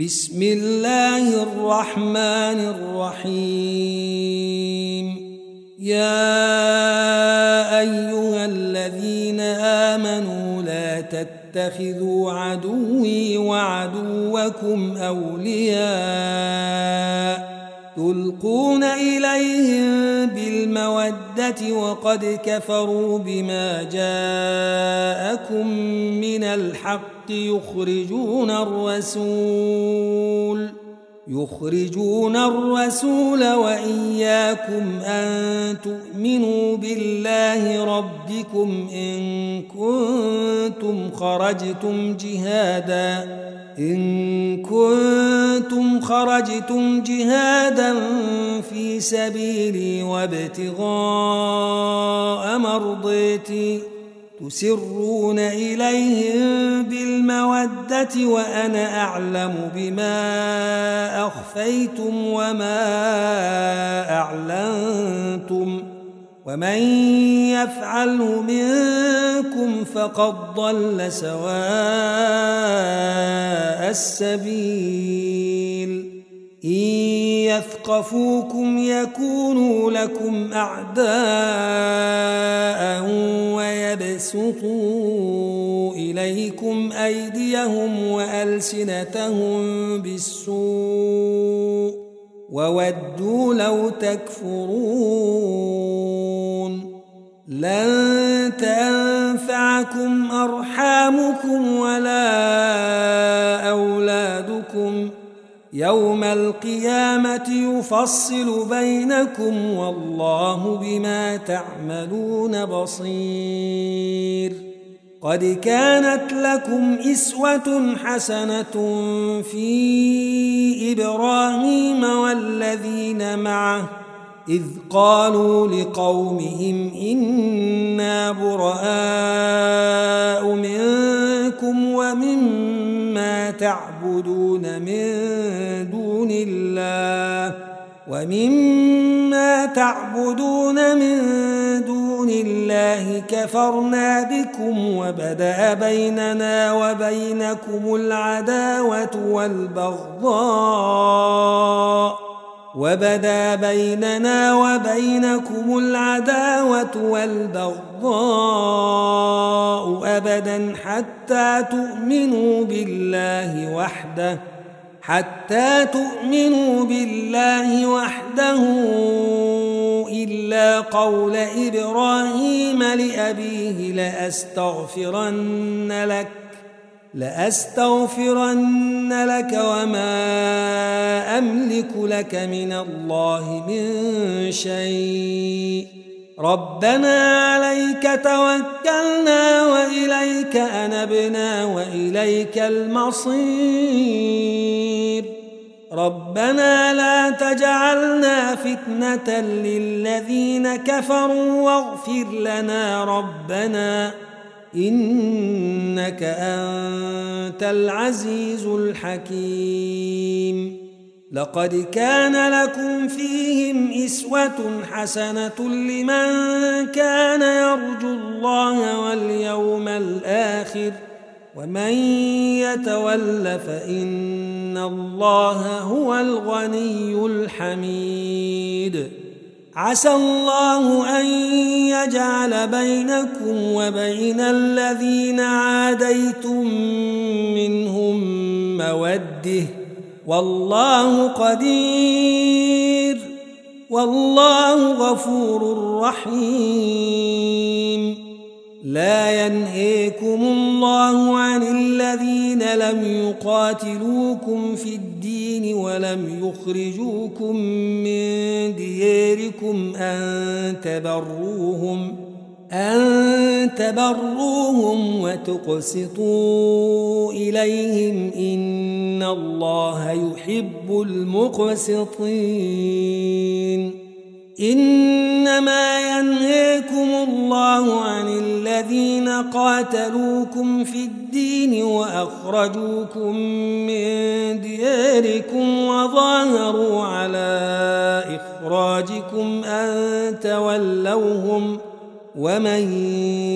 بسم الله الرحمن الرحيم. يا أيها الذين آمنوا لا تتخذوا عدوي وعدوكم أولياء تلقون إليهم بالمودة وقد كفروا بما جاءكم من الحق يخرجون الرسول يخرجون الرسول وإياكم أن تؤمنوا بالله ربكم إن كنتم خرجتم جهادا إن كنتم خرجتم جهادا في سبيلي وابتغاء مرضيتي. تسرون إليهم بالمودة وأنا أعلم بما أخفيتم وما أعلنتم. ومن يفعله منكم فقد ضل سواء السبيل. إن يثقفوكم يكونوا لكم أعداء ويبسطوا إليكم أيديهم وألسنتهم بالسوء. وودوا لو تكفرون لن تنفعكم أرحامكم ولا أولادكم ۖ يوم القيامة يفصل بينكم والله بما تعملون بصير قد كانت لكم إسوة حسنة في إبراهيم والذين معه إذ قالوا لقومهم إنا براء منكم ومما تعبدون من دون الله ومما تعبدون من دون الله كفرنا بكم وبدأ بيننا وبينكم العداوة والبغضاء وبدا بيننا وبينكم العداوة والبغضاء أبدا حتى تؤمنوا بالله وحده حتى تؤمنوا بالله وحده إلا قول إبراهيم لأبيه لأستغفرن لك لأستغفرن لك وما أملك لك من الله من شيء. ربنا عليك توكلنا وإليك أنبنا وإليك المصير. ربنا لا تجعلنا فتنة للذين كفروا واغفر لنا ربنا إنك أنت العزيز الحكيم. لقد كان لكم فيهم إسوة حسنة لمن كان يرجو الله واليوم الآخر ومن يتول فإن الله هو الغني الحميد. عسى الله أن يجعل بينكم وبين الذين عاديتم منهم موده والله قدير والله غفور رحيم. لا ينهيكم الله عن الذين لم يقاتلوكم في الدين ولم يخرجوكم من دياركم أن تبروهم. أن تبروهم وتقسطوا إليهم إن الله يحب المقسطين. إنما ينهيكم الله عن الذين قاتلوكم في الدين وأخرجوكم من دياركم وظاهروا على إخراجكم أن تولوهم ومن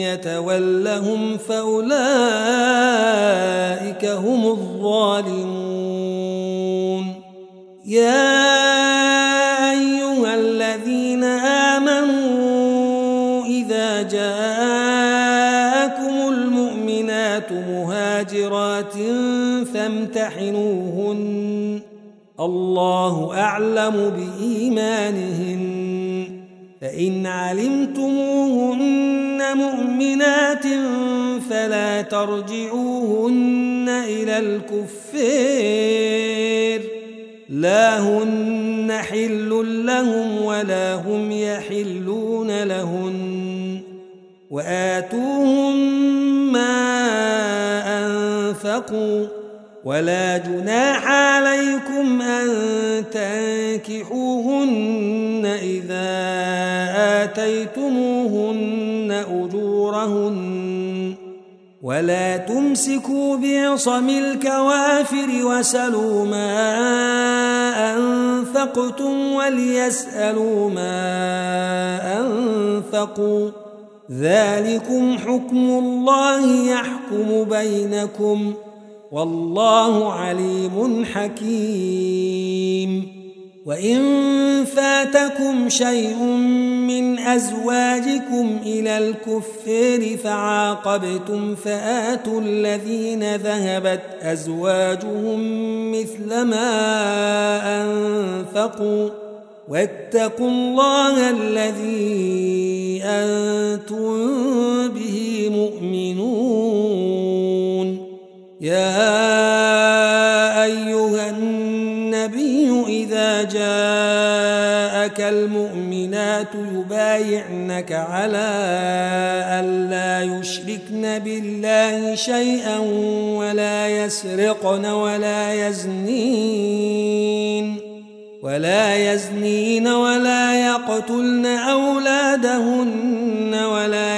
يتولهم فأولئك هم الظالمون يا أيها الذين آمنوا إذا جاءكم المؤمنات مهاجرات فامتحنوهن الله أعلم بإيمانهن فإن علمتموهن مؤمنات فلا ترجعوهن إلى الكفير. لا هن حل لهم ولا هم يحلون لهن. وآتوهم ما أنفقوا ولا جناح عليكم أن تنكحوهن إذا آتيتموهن أجورهن ولا تمسكوا بعصم الكوافر وسلوا ما أنفقتم وليسألوا ما أنفقوا ذلكم حكم الله يحكم بينكم والله عليم حكيم. وإن فاتكم شيء من أزواجكم إلى الكفر فعاقبتم فآتوا الذين ذهبت أزواجهم مثل ما أنفقوا واتقوا الله الذي أنتم به مؤمنون يا جاءك المؤمنات يبايعنك على ألا يشركن بالله شيئا ولا يسرقن ولا يزنين ولا يزنين ولا يقتلن أولادهن ولا